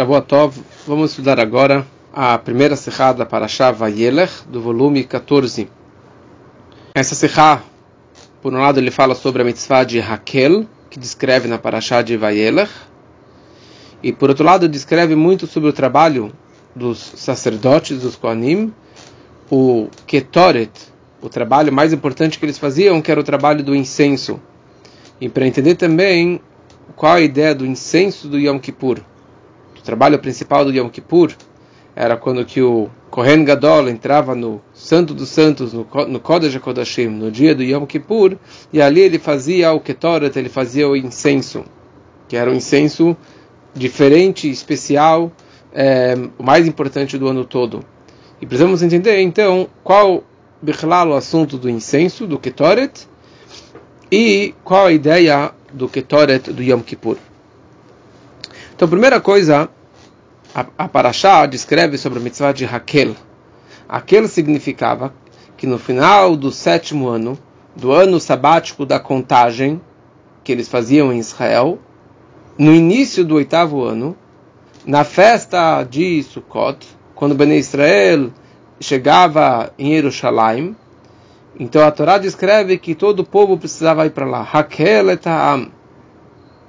Shavuotov, vamos estudar agora a primeira serrada para Vayelech, do volume 14. Essa serra, por um lado, ele fala sobre a mitzvah de Raquel, que descreve na Parashá de Vayelech, e por outro lado, descreve muito sobre o trabalho dos sacerdotes, dos Kohanim, o Ketoret, o trabalho mais importante que eles faziam, que era o trabalho do incenso. E para entender também qual a ideia do incenso do Yom Kippur o trabalho principal do Yom Kippur era quando que o Kohen Gadol entrava no Santo dos Santos, no, Kodesh HaKodashim, no dia do Yom Kippur, e ali ele fazia o Ketoret, ele fazia o incenso, que era um incenso diferente, especial, é, o mais importante do ano todo. E precisamos entender, então, qual o assunto do incenso, do Ketoret, e qual a ideia do Ketoret do Yom Kippur. Então, primeira coisa, a, a Parashá descreve sobre a mitzvah de Raquel. Raquel significava que no final do sétimo ano, do ano sabático da contagem que eles faziam em Israel, no início do oitavo ano, na festa de Sukkot, quando Ben Israel chegava em Jerusalém, então a Torá descreve que todo o povo precisava ir para lá. Raquel eta'am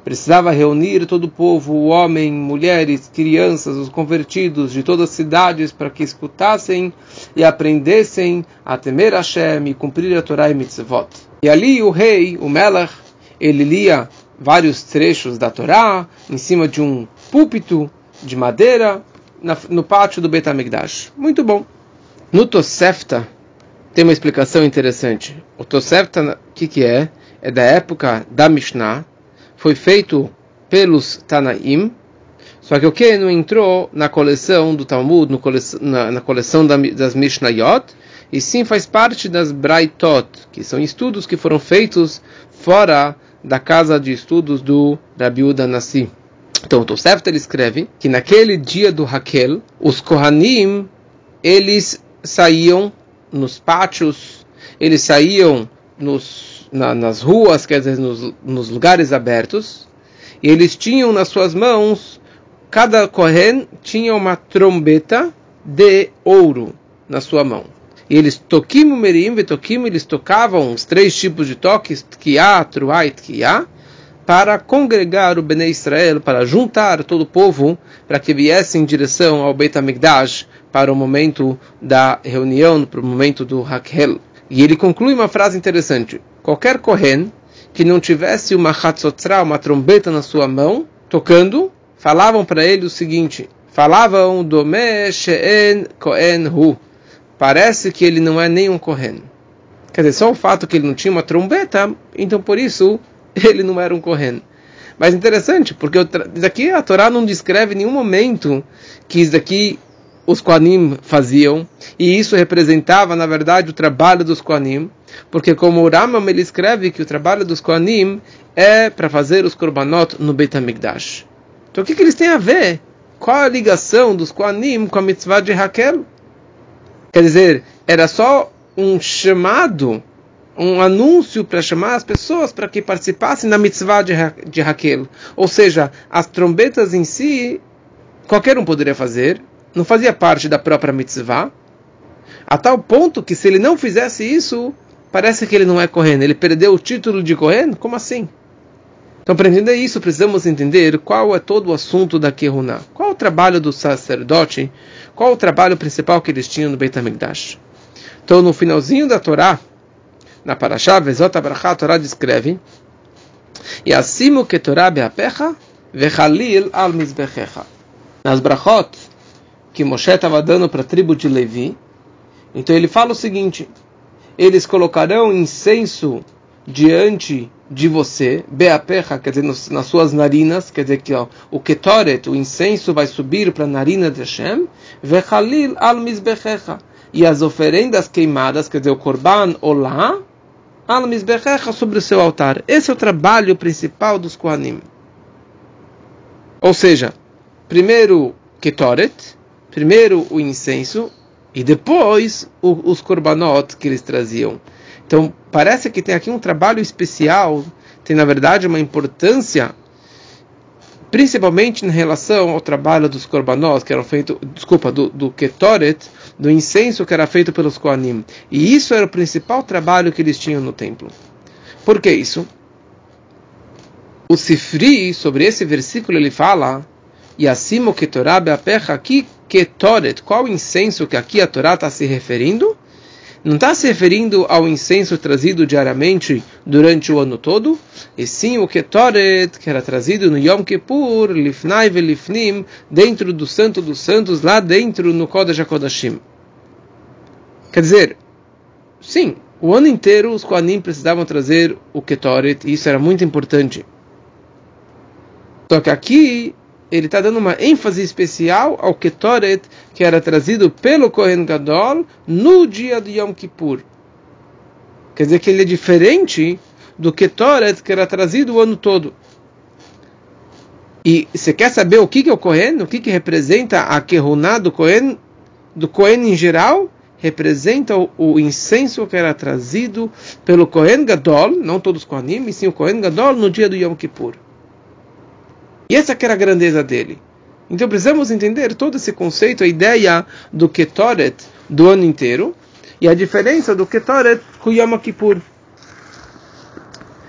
precisava reunir todo o povo, o homem, mulheres, crianças, os convertidos de todas as cidades para que escutassem e aprendessem a temer Hashem e cumprir a Torá e Mitzvot. E ali o rei, o Melech, ele lia vários trechos da Torá em cima de um púlpito de madeira no pátio do Bet HaMikdash. Muito bom. No Tosefta tem uma explicação interessante. O Tosefta, o que, que é? É da época da Mishnah, foi feito pelos Tanaim, só que o que não entrou na coleção do Talmud, na, na, coleção da, das Mishnayot, e sim faz parte das Braitot, que são estudos que foram feitos fora da casa de estudos do Rabiuda Nassi. Então, o Tosefta ele escreve que naquele dia do Raquel, os Kohanim, eles saíam nos pátios, eles saíam nos na, nas ruas, quer dizer, nos, nos, lugares abertos, e eles tinham nas suas mãos, cada Kohen tinha uma trombeta de ouro na sua mão. E eles toquim merim toquim, eles tocavam os três tipos de toques, tkiá, truá e tkiá, para congregar o Bnei Israel, para juntar todo o povo, para que viesse em direção ao Beit HaMikdash, para o momento da reunião, para o momento do Hakhel. E ele conclui uma frase interessante qualquer Kohen que não tivesse uma Hatzotra, uma trombeta na sua mão, tocando, falavam para ele o seguinte: falavam do She'en Kohen Hu. Parece que ele não é nem um Kohen. Quer dizer, só o fato que ele não tinha uma trombeta, então por isso ele não era um Kohen. Mas interessante, porque isso daqui a Torá não descreve em nenhum momento que isso daqui os Kohanim faziam, e isso representava, na verdade, o trabalho dos Kohanim, porque como o Ramam ele escreve que o trabalho dos Kohanim é para fazer os Korbanot no Beit HaMikdash. Então o que, que eles têm a ver? Qual a ligação dos Kohanim com a mitzvah de Raquel? Quer dizer, era só um chamado, um anúncio para chamar as pessoas para que participassem na mitzvah de, de Raquel. Ou seja, as trombetas em si, qualquer um poderia fazer, não fazia parte da própria mitzvah, a tal ponto que se ele não fizesse isso, parece que ele não é Kohen. Ele perdeu o título de Kohen? Como assim? Então, para entender isso, precisamos entender qual é todo o assunto da Kehuna. Qual o trabalho do sacerdote? Qual o trabalho principal que eles tinham no Beit HaMikdash? Então, no finalzinho da Torá, na Parashá, Vezot Abrachá, a Torá descreve e acima que Torá beapecha vechalil al mizbechecha. Nas brachot que Moshe estava dando para a tribo de Levi, então ele fala o seguinte: eles colocarão incenso diante de você, beaperra, quer dizer, nas suas narinas, quer dizer que ó, o ketoret, o incenso vai subir para a narina de Hashem, vechalil al mizbechecha, e as oferendas queimadas, quer dizer, o korban olá, al mizbechecha sobre o seu altar. Esse é o trabalho principal dos kohanim. Ou seja, primeiro ketoret, primeiro o incenso, e depois o, os korbanot que eles traziam. Então parece que tem aqui um trabalho especial, tem na verdade uma importância principalmente em relação ao trabalho dos korbanot, que eram feitos, desculpa, do, do ketoret, do incenso que era feito pelos koanim. E isso era o principal trabalho que eles tinham no templo. Por que isso? O Sifri, sobre esse versículo, ele fala, e acima o Ketorá Beapecha, aqui Ketoret, qual incenso que aqui a Torá está se referindo? não está se referindo ao incenso trazido diariamente durante o ano todo, e sim o Ketoret, que era trazido no Yom Kippur, Lifnai Velifnim, dentro do Santo dos Santos, lá dentro no Kodesh HaKodashim. Quer dizer, sim, o ano inteiro os Kohanim precisavam trazer o Ketoret, e isso era muito importante. Só que aqui ele está dando uma ênfase especial ao Ketoret, que era trazido pelo Kohen Gadol no dia de Yom Kippur. Quer dizer que ele é diferente do Ketoret que era trazido o ano todo. E você quer saber o que, que é o Kohen? O que, que representa a Kehuná do Kohen? Do Kohen em geral? Representa o, o, incenso que era trazido pelo Kohen Gadol, não todos os Kohanim, e sim o Kohen Gadol no dia do Yom Kippur. E essa que era a grandeza dele. Então precisamos entender todo esse conceito, a ideia do Ketoret do ano inteiro e a diferença do Ketoret com o Yom Kippur.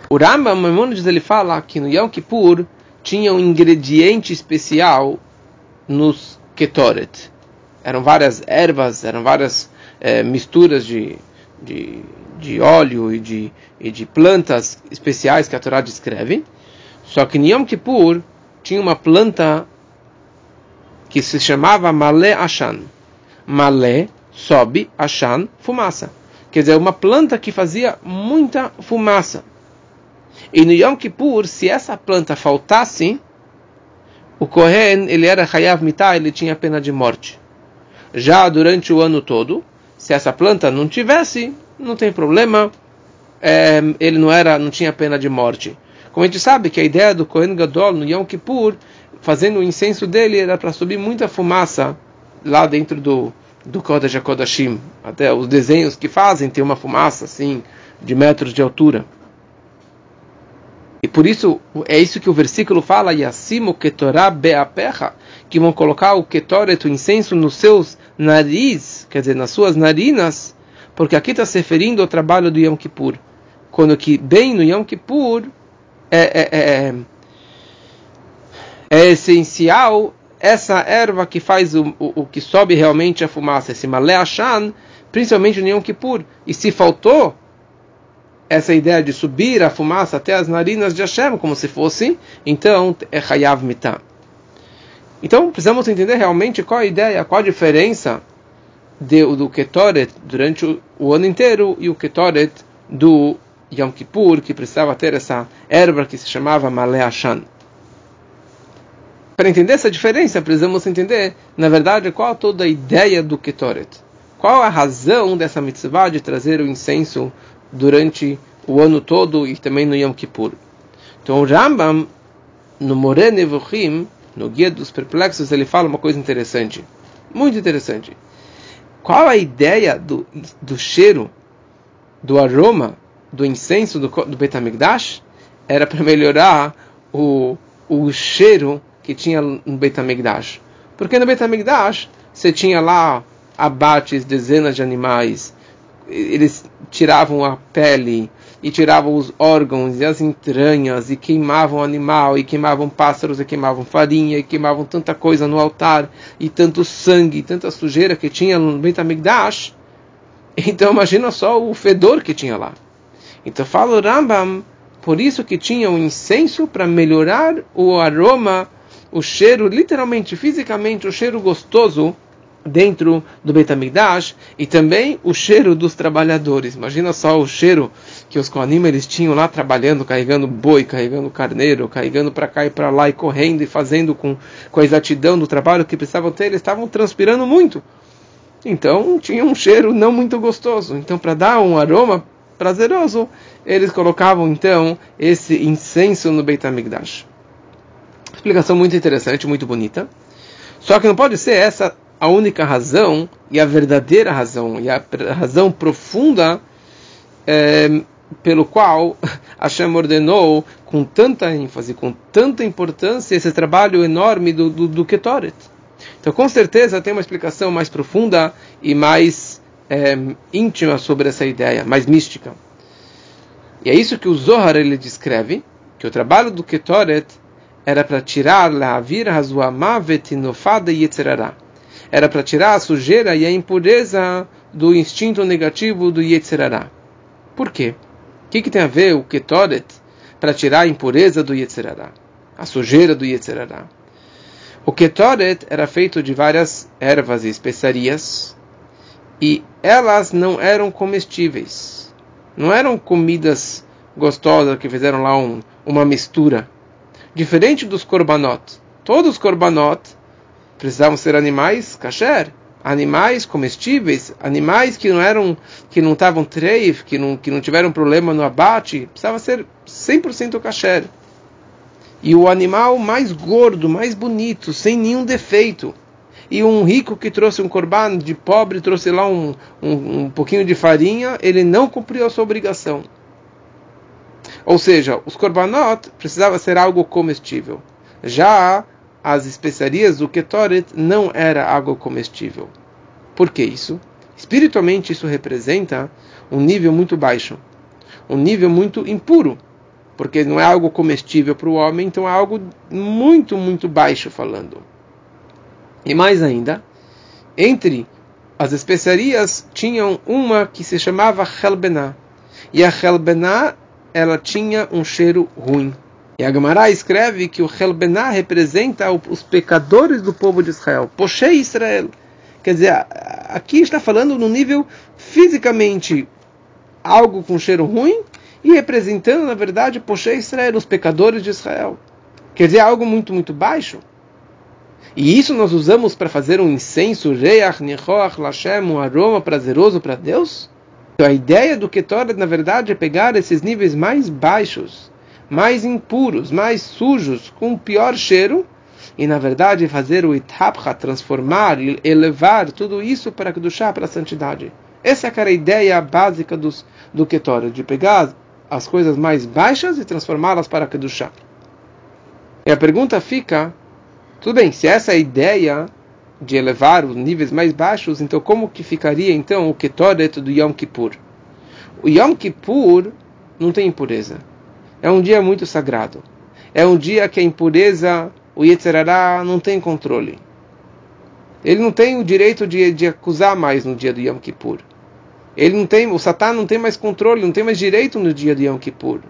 O Rambam Maimonides ele fala que no Yom Kippur tinha um ingrediente especial nos Ketoret. Eram várias ervas, eram várias é, misturas de, de, de óleo e de, e de plantas especiais que a Torá descreve. Só que no Yom Kippur tinha uma planta que se chamava Malé Ashan. Malé, sobe, Ashan, fumaça. Quer dizer, uma planta que fazia muita fumaça. E no Yom Kippur, se essa planta faltasse, o Kohen, ele era Hayav Mitah, ele tinha pena de morte. Já durante o ano todo, se essa planta não tivesse, não tem problema, é, ele não era, não tinha pena de morte. Como a gente sabe que a ideia do Kohen Gadol no Yom Kippur, fazendo o incenso dele, era para subir muita fumaça lá dentro do, do Kodesh HaKodashim. Até os desenhos que fazem tem uma fumaça assim, de metros de altura. E por isso, é isso que o versículo fala, Yassimo Ketorah Beapecha, que vão colocar o Ketoret, o incenso, nos seus nariz, quer dizer, nas suas narinas, porque aqui está se referindo ao trabalho do Yom Kippur. Quando que bem no Yom Kippur, é, é, é, é, essencial essa erva que faz o, o, o, que sobe realmente a fumaça, esse malé achan, principalmente no Yom Kippur. E se faltou essa ideia de subir a fumaça até as narinas de Hashem, como se fosse, então é Hayav Mitah. Então precisamos entender realmente qual a ideia, qual a diferença de, do Ketoret durante o, o ano inteiro e o Ketoret do Yom Kippur, que precisava ter essa erva que se chamava Maleachan. Para entender essa diferença, precisamos entender, na verdade, qual toda a ideia do Ketoret. Qual a razão dessa mitzvah de trazer o incenso durante o ano todo e também no Yom Kippur. Então o Rambam, no Moré Nevuchim, no Guia dos Perplexos, ele fala uma coisa interessante, muito interessante. Qual a ideia do, do cheiro, do aroma do incenso do, do Betamigdash era para melhorar o, o cheiro que tinha no Betamigdash. Porque no Betamigdash você tinha lá abates, dezenas de animais, eles tiravam a pele e tiravam os órgãos e as entranhas e queimavam animal e queimavam pássaros e queimavam farinha e queimavam tanta coisa no altar e tanto sangue e tanta sujeira que tinha no Betamigdash. Então imagina só o fedor que tinha lá. Então fala o Rambam, por isso que tinha um incenso para melhorar o aroma, o cheiro, literalmente, fisicamente, o cheiro gostoso dentro do Betamigdash e também o cheiro dos trabalhadores. Imagina só o cheiro que os Kohanim eles tinham lá trabalhando, carregando boi, carregando carneiro, carregando para cá e para lá e correndo e fazendo com, com a exatidão do trabalho que precisavam ter, eles estavam transpirando muito. Então tinha um cheiro não muito gostoso. Então para dar um aroma prazeroso, eles colocavam então esse incenso no Beit HaMikdash. Explicação muito interessante, muito bonita. Só que não pode ser essa a única razão e a verdadeira razão e a razão profunda é, pelo qual Hashem ordenou com tanta ênfase, com tanta importância esse trabalho enorme do, do, do Ketoret. Então, com certeza, tem uma explicação mais profunda e mais é, íntima sobre essa ideia, mais mística. E é isso que o Zohar ele descreve, que o trabalho do Ketoret era para tirar la avir hazuamavet nofada yetzerará. Era para tirar a sujeira e a impureza do instinto negativo do yetzerará. Por quê? O que, que tem a ver o Ketoret para tirar a impureza do yetzerará? A sujeira do yetzerará. O Ketoret era feito de várias ervas e especiarias e elas não eram comestíveis. Não eram comidas gostosas que fizeram lá um, uma mistura Diferente dos korbanot. Todos os korbanot precisavam ser animais kasher, animais comestíveis, animais que não eram que não estavam treif, que não que não tiveram problema no abate, precisava ser 100% kasher. E o animal mais gordo, mais bonito, sem nenhum defeito. E um rico que trouxe um corban de pobre, trouxe lá um, um, um pouquinho de farinha, ele não cumpriu a sua obrigação. Ou seja, os korbanot precisava ser algo comestível. Já as especiarias do ketoret não era algo comestível. Por que isso? Espiritualmente isso representa um nível muito baixo, um nível muito impuro, porque não é algo comestível para o homem, então é algo muito, muito baixo falando. E mais ainda, entre as especiarias tinham uma que se chamava Helbená. E a Helbená ela tinha um cheiro ruim. E a Gemara escreve que o Helbená representa os pecadores do povo de Israel. Poshei Israel. Quer dizer, aqui está falando no nível fisicamente algo com cheiro ruim e representando, na verdade, Poshei Israel, os pecadores de Israel. Quer dizer, algo muito, muito baixo. E isso nós usamos para fazer um incenso, Reach, Lashem, um aroma prazeroso para Deus? Então a ideia do Ketoret, na verdade, é pegar esses níveis mais baixos, mais impuros, mais sujos, com pior cheiro, e na verdade fazer o Itapcha, transformar elevar tudo isso para Kedushá, para a santidade. Essa é a ideia básica dos, do Ketoret, de pegar as coisas mais baixas e transformá-las para Kedushá. E a pergunta fica, tudo bem, se essa é a ideia de elevar os níveis mais baixos, então como que ficaria então o Ketoret do Yom Kippur? O Yom Kippur não tem impureza. É um dia muito sagrado. É um dia que a impureza, o Yetzerará, não tem controle. Ele não tem o direito de, de acusar mais no dia do Yom Kippur. Ele não tem, o Satã não tem mais controle, não tem mais direito no dia do Yom Kippur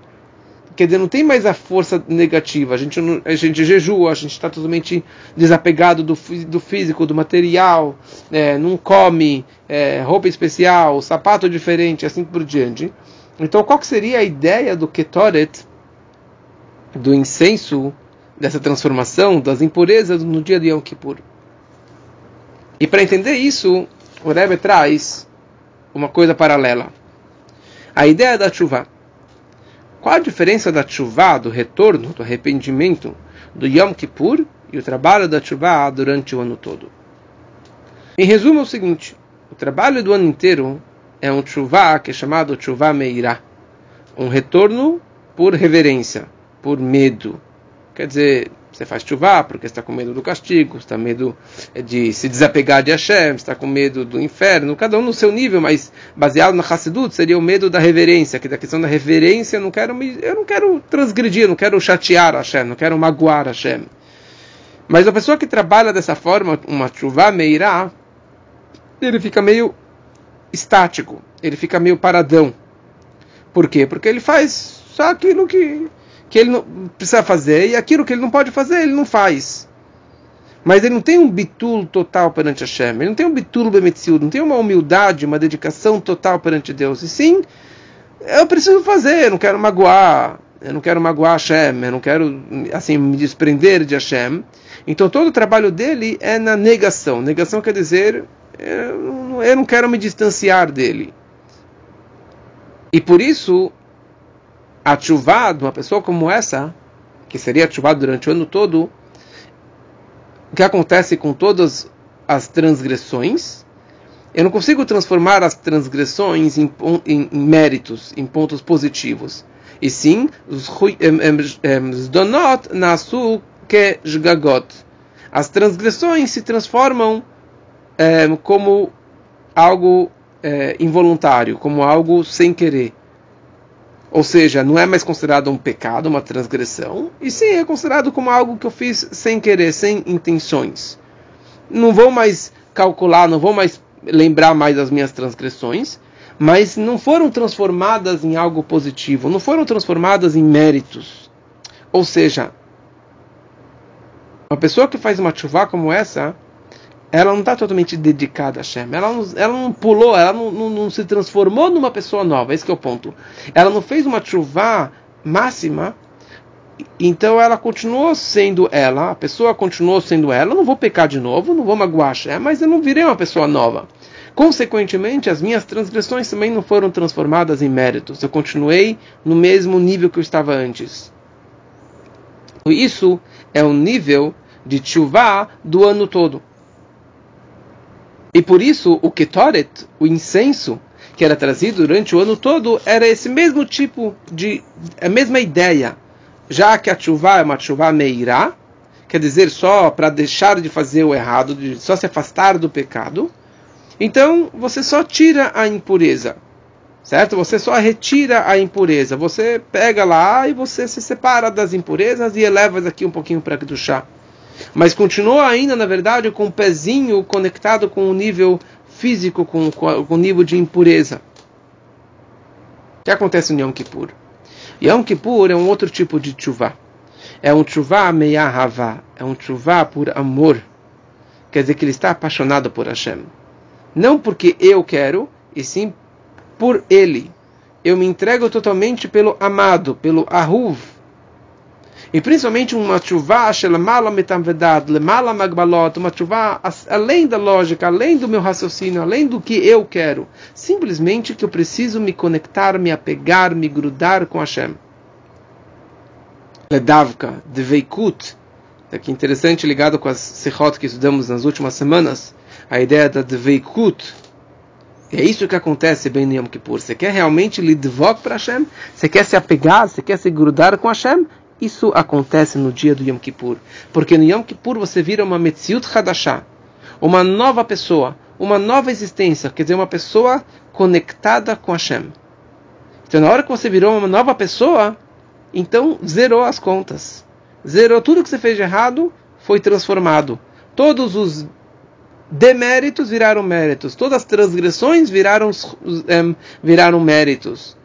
quer dizer, não tem mais a força negativa. A gente, a gente jejua, a gente está totalmente desapegado do, do físico, do material, é, não come é, roupa especial, sapato diferente, assim por diante. Então, qual seria a ideia do Ketoret, do incenso, dessa transformação das impurezas no dia de Yom Kippur? E para entender isso, o Rebbe traz uma coisa paralela. A ideia da chuva. Qual a diferença da chuva, do retorno, do arrependimento, do Yom Kippur e o trabalho da chuva durante o ano todo? Em resumo, é o seguinte: o trabalho do ano inteiro é um chuva que é chamado chuva meirá, um retorno por reverência, por medo. Quer dizer, você faz chuva porque está com medo do castigo, está com medo de se desapegar de Hashem, está com medo do inferno, cada um no seu nível, mas baseado na Hassidut seria o medo da reverência, que da questão da reverência eu não quero me, eu não quero transgredir, não quero chatear Hashem, não quero magoar Hashem. Mas a pessoa que trabalha dessa forma, uma chuva meirá, ele fica meio estático, ele fica meio paradão. Por quê? Porque ele faz só aquilo que que ele precisa fazer e aquilo que ele não pode fazer, ele não faz. Mas ele não tem um bitul total perante Hashem, ele não tem um bitul bemetziud, não tem uma humildade, uma dedicação total perante Deus. E sim, eu preciso fazer, eu não quero magoar, eu não quero magoar Hashem, eu não quero assim me desprender de Hashem. Então todo o trabalho dele é na negação. Negação quer dizer, eu não quero me distanciar dele. E por isso a chuva de uma pessoa como essa, que seria chuva durante o ano todo, o que acontece com todas as transgressões, eu não consigo transformar as transgressões em, em, em méritos, em pontos positivos. E sim, os donot nasu que jgagot. As transgressões se transformam como algo involuntário, como algo sem querer. Ou seja, não é mais considerado um pecado, uma transgressão, e sim é considerado como algo que eu fiz sem querer, sem intenções. Não vou mais calcular, não vou mais lembrar mais das minhas transgressões, mas não foram transformadas em algo positivo, não foram transformadas em méritos. Ou seja, uma pessoa que faz uma chuva como essa, ela não está totalmente dedicada a Shem. Ela não, ela não pulou, ela não, não, não, se transformou numa pessoa nova. Esse é o ponto. Ela não fez uma chuva máxima. Então ela continuou sendo ela, a pessoa continuou sendo ela. Eu não vou pecar de novo, não vou magoar Shem, mas eu não virei uma pessoa nova. Consequentemente, as minhas transgressões também não foram transformadas em méritos. Eu continuei no mesmo nível que eu estava antes. Isso é o nível de chuva do ano todo. E por isso o Ketoret, o incenso, que era trazido durante o ano todo, era esse mesmo tipo de. a mesma ideia. Já que a chuva é uma chuva meirá, quer dizer só para deixar de fazer o errado, de só se afastar do pecado, então você só tira a impureza. Certo? Você só retira a impureza. Você pega lá e você se separa das impurezas e eleva aqui um pouquinho para do chá mas continua ainda, na verdade, com o pezinho conectado com o nível físico, com, com o nível de impureza. O que acontece no Yom Kippur? Yom Kippur é um outro tipo de chuva. É um chuva meiahavá. É um chuva por amor. Quer dizer que ele está apaixonado por Hashem. Não porque eu quero, e sim por ele. Eu me entrego totalmente pelo amado, pelo ahuv, e principalmente uma chuva uma chuva além da lógica, além do meu raciocínio, além do que eu quero. Simplesmente que eu preciso me conectar, me apegar, me grudar com Hashem. Ledavka, de Veikut, que interessante, ligado com as sechot que estudamos nas últimas semanas, a ideia da Dveikut, é isso que acontece bem no Yom Kippur. Você quer realmente lidvok para Hashem? Você quer se apegar? Você quer se grudar com Hashem? Isso acontece no dia do Yom Kippur. Porque no Yom Kippur você vira uma Metziut Hadashah, uma nova pessoa, uma nova existência, quer dizer, uma pessoa conectada com Hashem. Então, na hora que você virou uma nova pessoa, então zerou as contas. Zerou tudo que você fez de errado, foi transformado. Todos os deméritos viraram méritos. Todas as transgressões viraram, um, viraram méritos.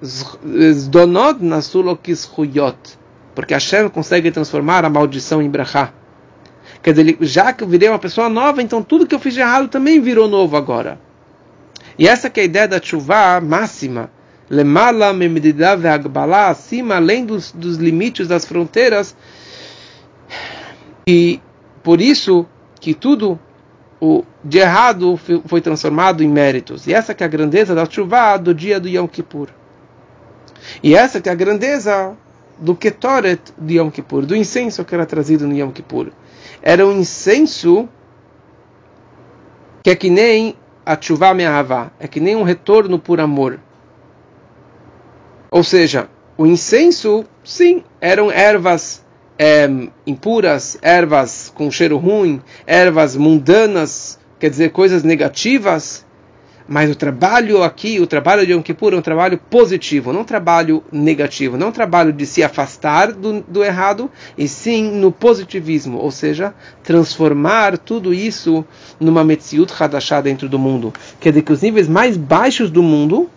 Zdonot nasulokis huyot porque Hashem consegue transformar a maldição em brachá. Quer dizer, já que eu virei uma pessoa nova, então tudo que eu fiz de errado também virou novo agora. E essa que é a ideia da chuva máxima. Lemala memedidav agbala, acima, além dos, dos limites das fronteiras. E por isso que tudo o de errado foi transformado em méritos. E essa que é a grandeza da chuva do dia do Yom Kippur. E essa que é a grandeza do Ketoret de Yom Kippur, do incenso que era trazido no Yom Kippur. Era um incenso que é que nem a chuva me'avá, é que nem um retorno por amor. Ou seja, o incenso, sim, eram ervas é, impuras, ervas com cheiro ruim, ervas mundanas, quer dizer, coisas negativas, mas o trabalho aqui, o trabalho de Yom Kippur é um trabalho positivo, não um trabalho negativo, não um trabalho de se afastar do, do errado, e sim no positivismo, ou seja, transformar tudo isso numa Metziut Hadashah dentro do mundo. Quer dizer que os níveis mais baixos do mundo,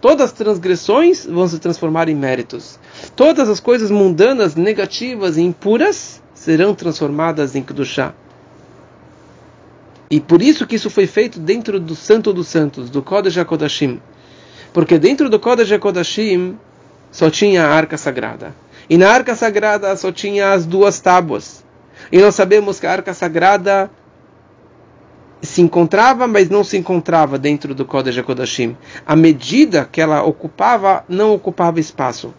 todas as transgressões vão se transformar em méritos. Todas as coisas mundanas, negativas e impuras serão transformadas em Kedushah. E por isso que isso foi feito dentro do Santo dos Santos, do Kodesh HaKodashim. Porque dentro do Kodesh HaKodashim só tinha a Arca Sagrada. E na Arca Sagrada só tinha as duas tábuas. E nós sabemos que a Arca Sagrada se encontrava, mas não se encontrava dentro do Kodesh HaKodashim. A medida que ela ocupava, não ocupava espaço.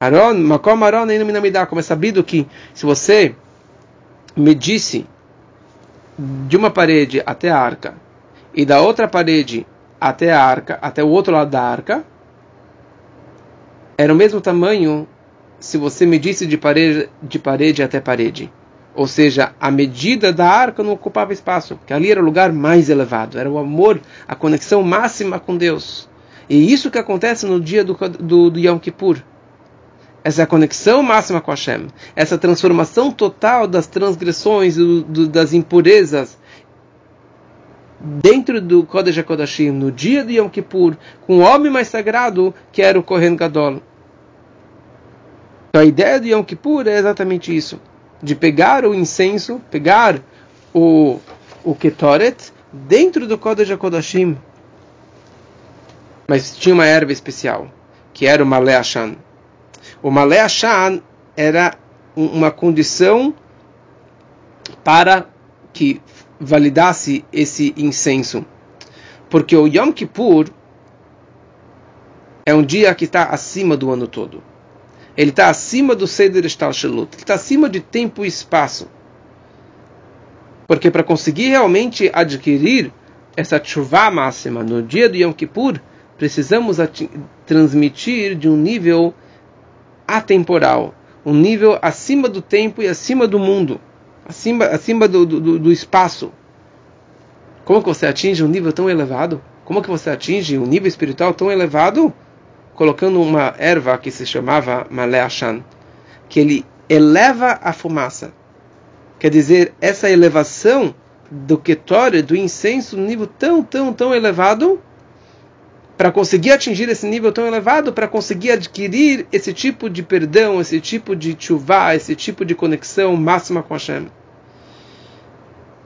Aaron, Makom Aaron ainda me dá, como é sabido que se você medisse de uma parede até a arca e da outra parede até a arca, até o outro lado da arca, era o mesmo tamanho se você medisse de parede, de parede até parede. Ou seja, a medida da arca não ocupava espaço, porque ali era o lugar mais elevado, era o amor, a conexão máxima com Deus. E isso que acontece no dia do, do, do Yom Kippur. Essa conexão máxima com Hashem, essa transformação total das transgressões, do, do, das impurezas, dentro do Kodesh HaKodashim, no dia de Yom Kippur, com o homem mais sagrado, que era o Kohen Gadol. Então a ideia de Yom Kippur é exatamente isso de pegar o incenso, pegar o, o Ketoret dentro do Kodesh HaKodashim. Mas tinha uma erva especial, que era o Malé Ashan. O Malé Ashan era uma condição para que validasse esse incenso. Porque o Yom Kippur é um dia que está acima do ano todo. Ele está acima do Seder Shtalshelut. Ele está acima de tempo e espaço. Porque para conseguir realmente adquirir essa chuva máxima no dia do Yom Kippur, precisamos transmitir de um nível atemporal, um nível acima do tempo e acima do mundo, acima, acima do, do, do espaço. Como que você atinge um nível tão elevado? Como que você atinge um nível espiritual tão elevado? colocando uma erva que se chamava Maleachan, que ele eleva a fumaça. Quer dizer, essa elevação do ketore, do incenso, um nível tão, tão, tão elevado, para conseguir atingir esse nível tão elevado, para conseguir adquirir esse tipo de perdão, esse tipo de chuvá, esse tipo de conexão máxima com Hashem.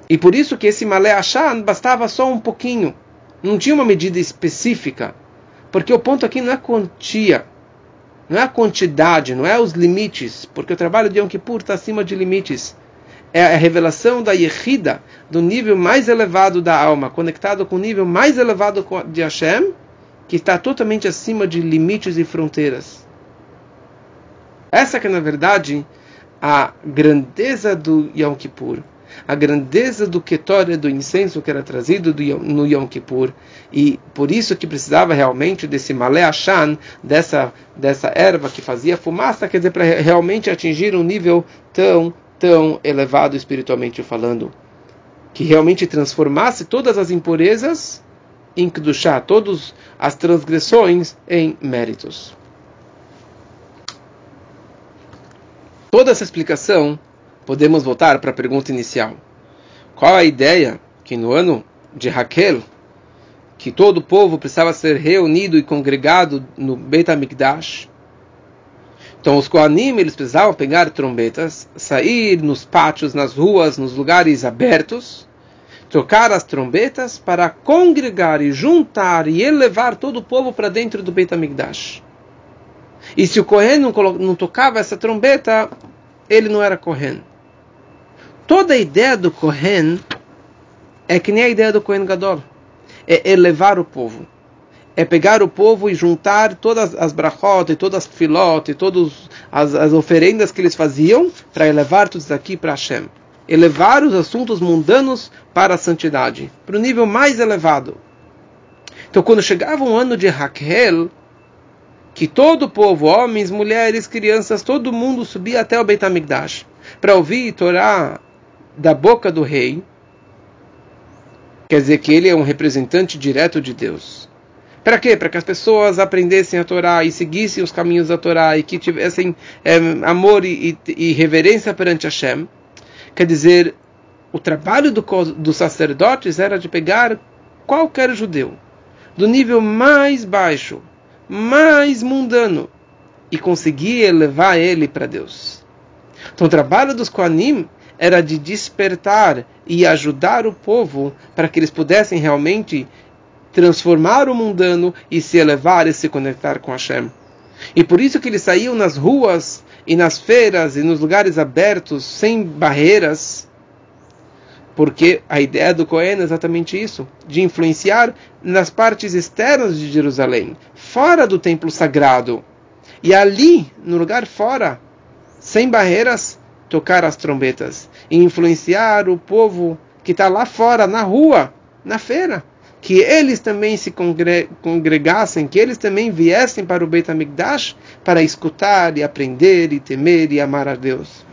E por isso que esse Malé bastava só um pouquinho, não tinha uma medida específica. Porque o ponto aqui não é quantia, não é a quantidade, não é os limites, porque o trabalho de Yom Kippur está acima de limites. É a revelação da Yehida, do nível mais elevado da alma, conectado com o nível mais elevado de Hashem, que está totalmente acima de limites e fronteiras. Essa que é, na verdade, a grandeza do Yom Kippur a grandeza do Ketória, do incenso que era trazido do, no Yom Kippur, e por isso que precisava realmente desse Malé Ashan, dessa, dessa erva que fazia fumaça, quer dizer, para realmente atingir um nível tão, tão elevado espiritualmente falando, que realmente transformasse todas as impurezas em Kedushá, todas as transgressões em méritos. Toda essa explicação podemos voltar para a pergunta inicial. Qual a ideia que no ano de Raquel, que todo o povo precisava ser reunido e congregado no Beit HaMikdash, então os Koanim eles precisavam pegar trombetas, sair nos pátios, nas ruas, nos lugares abertos, tocar as trombetas para congregar e juntar e elevar todo o povo para dentro do Beit HaMikdash. E se o Kohen não, não tocava essa trombeta, ele não era Kohen. Toda a ideia do Kohen é que nem a ideia do Kohen Gadol. É elevar o povo. É pegar o povo e juntar todas as brachot, e todas as filot, e todas as, as oferendas que eles faziam para elevar tudo isso aqui para Hashem. Elevar os assuntos mundanos para a santidade, para o nível mais elevado. Então, quando chegava um ano de Raquel, que todo o povo, homens, mulheres, crianças, todo mundo subia até o Beit HaMikdash para ouvir Torá da boca do rei, quer dizer que ele é um representante direto de Deus. Para quê? Para que as pessoas aprendessem a Torá e seguissem os caminhos da Torá e que tivessem é, amor e, e, e, reverência perante Hashem. Quer dizer, o trabalho do, dos sacerdotes era de pegar qualquer judeu, do nível mais baixo, mais mundano, e conseguir elevar ele para Deus. Então, o trabalho dos Koanim era de despertar e ajudar o povo para que eles pudessem realmente transformar o mundano e se elevar e se conectar com Hashem. E por isso que eles saíam nas ruas e nas feiras e nos lugares abertos, sem barreiras, porque a ideia do Cohen é exatamente isso, de influenciar nas partes externas de Jerusalém, fora do templo sagrado. E ali, no lugar fora, sem barreiras, tocar as trombetas e influenciar o povo que está lá fora, na rua, na feira, que eles também se congregassem, que eles também viessem para o Beit HaMikdash para escutar e aprender e temer e amar a Deus.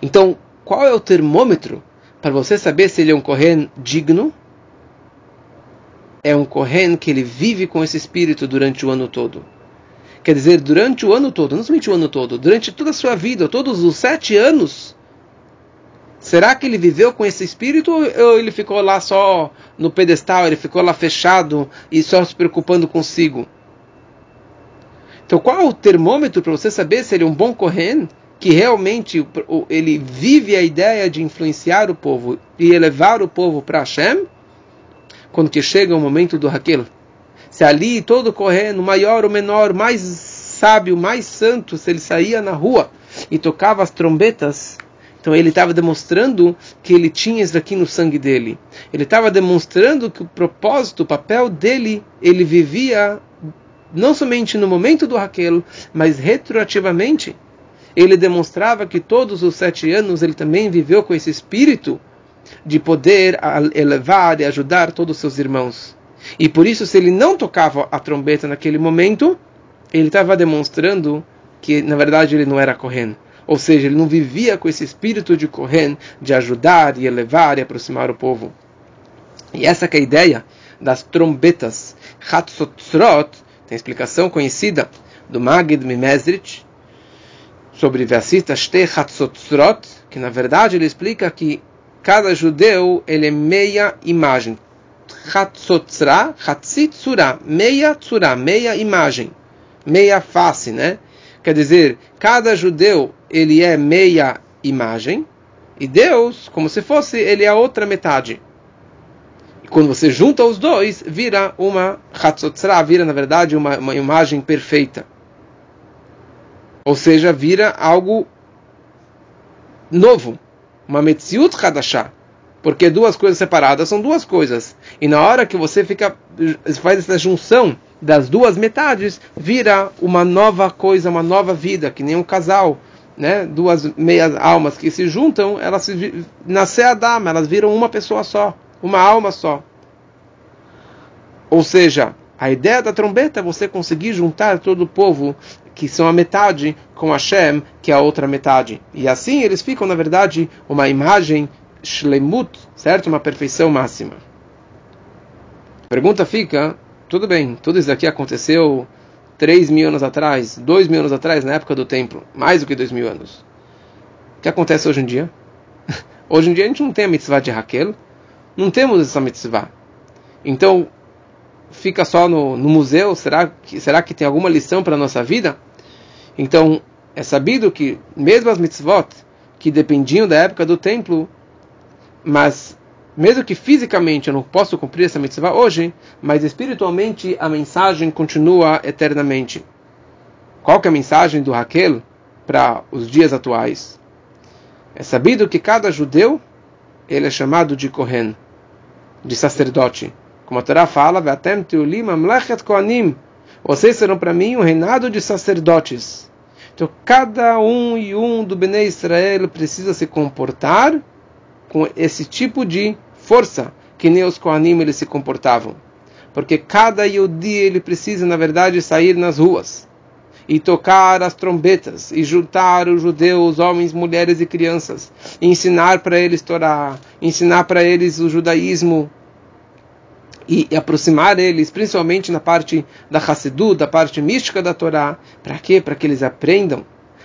Então, qual é o termômetro para você saber se ele é um Kohen digno? É um Kohen que ele vive com esse espírito durante o ano todo. Quer dizer, durante o ano todo, não somente o ano todo, durante toda a sua vida, todos os sete anos, será que ele viveu com esse espírito ou ele ficou lá só no pedestal, ele ficou lá fechado e só se preocupando consigo? Então, qual o termômetro para você saber se ele é um bom Kohen? que realmente ele vive a ideia de influenciar o povo e elevar o povo para Hashem, quando que chega o momento do Raquel. Se ali todo correndo, maior ou menor, mais sábio, mais santo, se ele saía na rua e tocava as trombetas, então ele estava demonstrando que ele tinha isso aqui no sangue dele. Ele estava demonstrando que o propósito, o papel dele, ele vivia não somente no momento do Raquel, mas retroativamente ele demonstrava que todos os sete anos ele também viveu com esse espírito de poder elevar e ajudar todos os seus irmãos. E por isso, se ele não tocava a trombeta naquele momento, ele estava demonstrando que, na verdade, ele não era Kohen. Ou seja, ele não vivia com esse espírito de Kohen, de ajudar e elevar e aproximar o povo. E essa é a ideia das trombetas. Hatzotzrot, tem explicação conhecida do Magid Mimezrich, sobre Vasita Shte Hatzotzrot, que na verdade ele explica que cada judeu ele é meia imagem. Hatzotzra, Hatzitzura, meia tzura, meia imagem, meia face, né? Quer dizer, cada judeu ele é meia imagem e Deus, como se fosse, ele é a outra metade. E quando você junta os dois, vira uma Hatzotzra, vira na verdade uma, uma imagem perfeita. Ou seja, vira algo novo, uma metziut hadashah. Porque duas coisas separadas são duas coisas. E na hora que você fica faz essa junção das duas metades, vira uma nova coisa, uma nova vida, que nem um casal, né? Duas meias almas que se juntam, elas se nascer a dama, elas viram uma pessoa só, uma alma só. Ou seja, a ideia da trombeta é você conseguir juntar todo o povo que são a metade, com Hashem, que é a outra metade. E assim eles ficam, na verdade, uma imagem shlemut, certo? Uma perfeição máxima. A pergunta fica, tudo bem, tudo isso aqui aconteceu 3 mil anos atrás, 2 mil anos atrás, na época do templo, mais do que 2 mil anos. O que acontece hoje em dia? Hoje em dia a gente não tem a mitzvah de Raquel, não temos essa mitzvah. Então, fica só no, no museu? Será que, será que tem alguma lição para a nossa vida? Então, é sabido que, mesmo as mitzvot, que dependiam da época do templo, mas mesmo que fisicamente eu não posso cumprir essa mitzvah hoje, mas espiritualmente a mensagem continua eternamente. Qual que é a mensagem do Raquel para os dias atuais? É sabido que cada judeu ele é chamado de Kohen, de sacerdote. Como a Torá fala, vocês serão para mim um reinado de sacerdotes. Então, cada um e um do Bnei Israel precisa se comportar com esse tipo de força que nem os Kohanim eles se comportavam. Porque cada Yodi ele precisa, na verdade, sair nas ruas e tocar as trombetas e juntar os judeus, homens, mulheres e crianças, e ensinar para eles Torá, ensinar para eles o judaísmo e, e, aproximar eles, principalmente na parte da Hassidu, da parte mística da Torá. Para quê? Para que eles aprendam,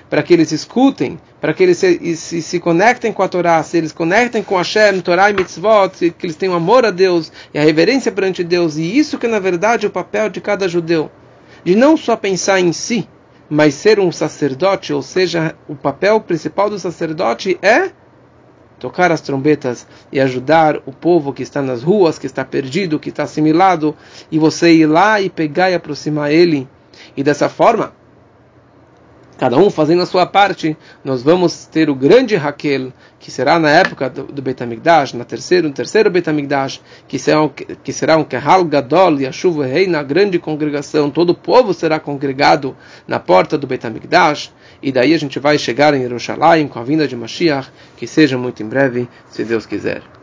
para que eles escutem, para que eles se, se, se, conectem com a Torá, se eles conectem com Hashem, Torá e Mitzvot, que eles tenham amor a Deus e a reverência perante Deus. E isso que, na verdade, é o papel de cada judeu. De não só pensar em si, mas ser um sacerdote, ou seja, o papel principal do sacerdote é tocar as trombetas e ajudar o povo que está nas ruas, que está perdido, que está assimilado, e você ir lá e pegar e aproximar ele. E dessa forma, cada um fazendo a sua parte, nós vamos ter o grande Raquel, que será na época do, do Betamigdash, na terceiro, no terceiro Betamigdash, que será que será um Kehal Gadol, e a chuva rei na grande congregação, todo o povo será congregado na porta do Betamigdash, e daí a gente vai chegar em Jerusalém com a vinda de Mashiach, que seja muito em breve, se Deus quiser.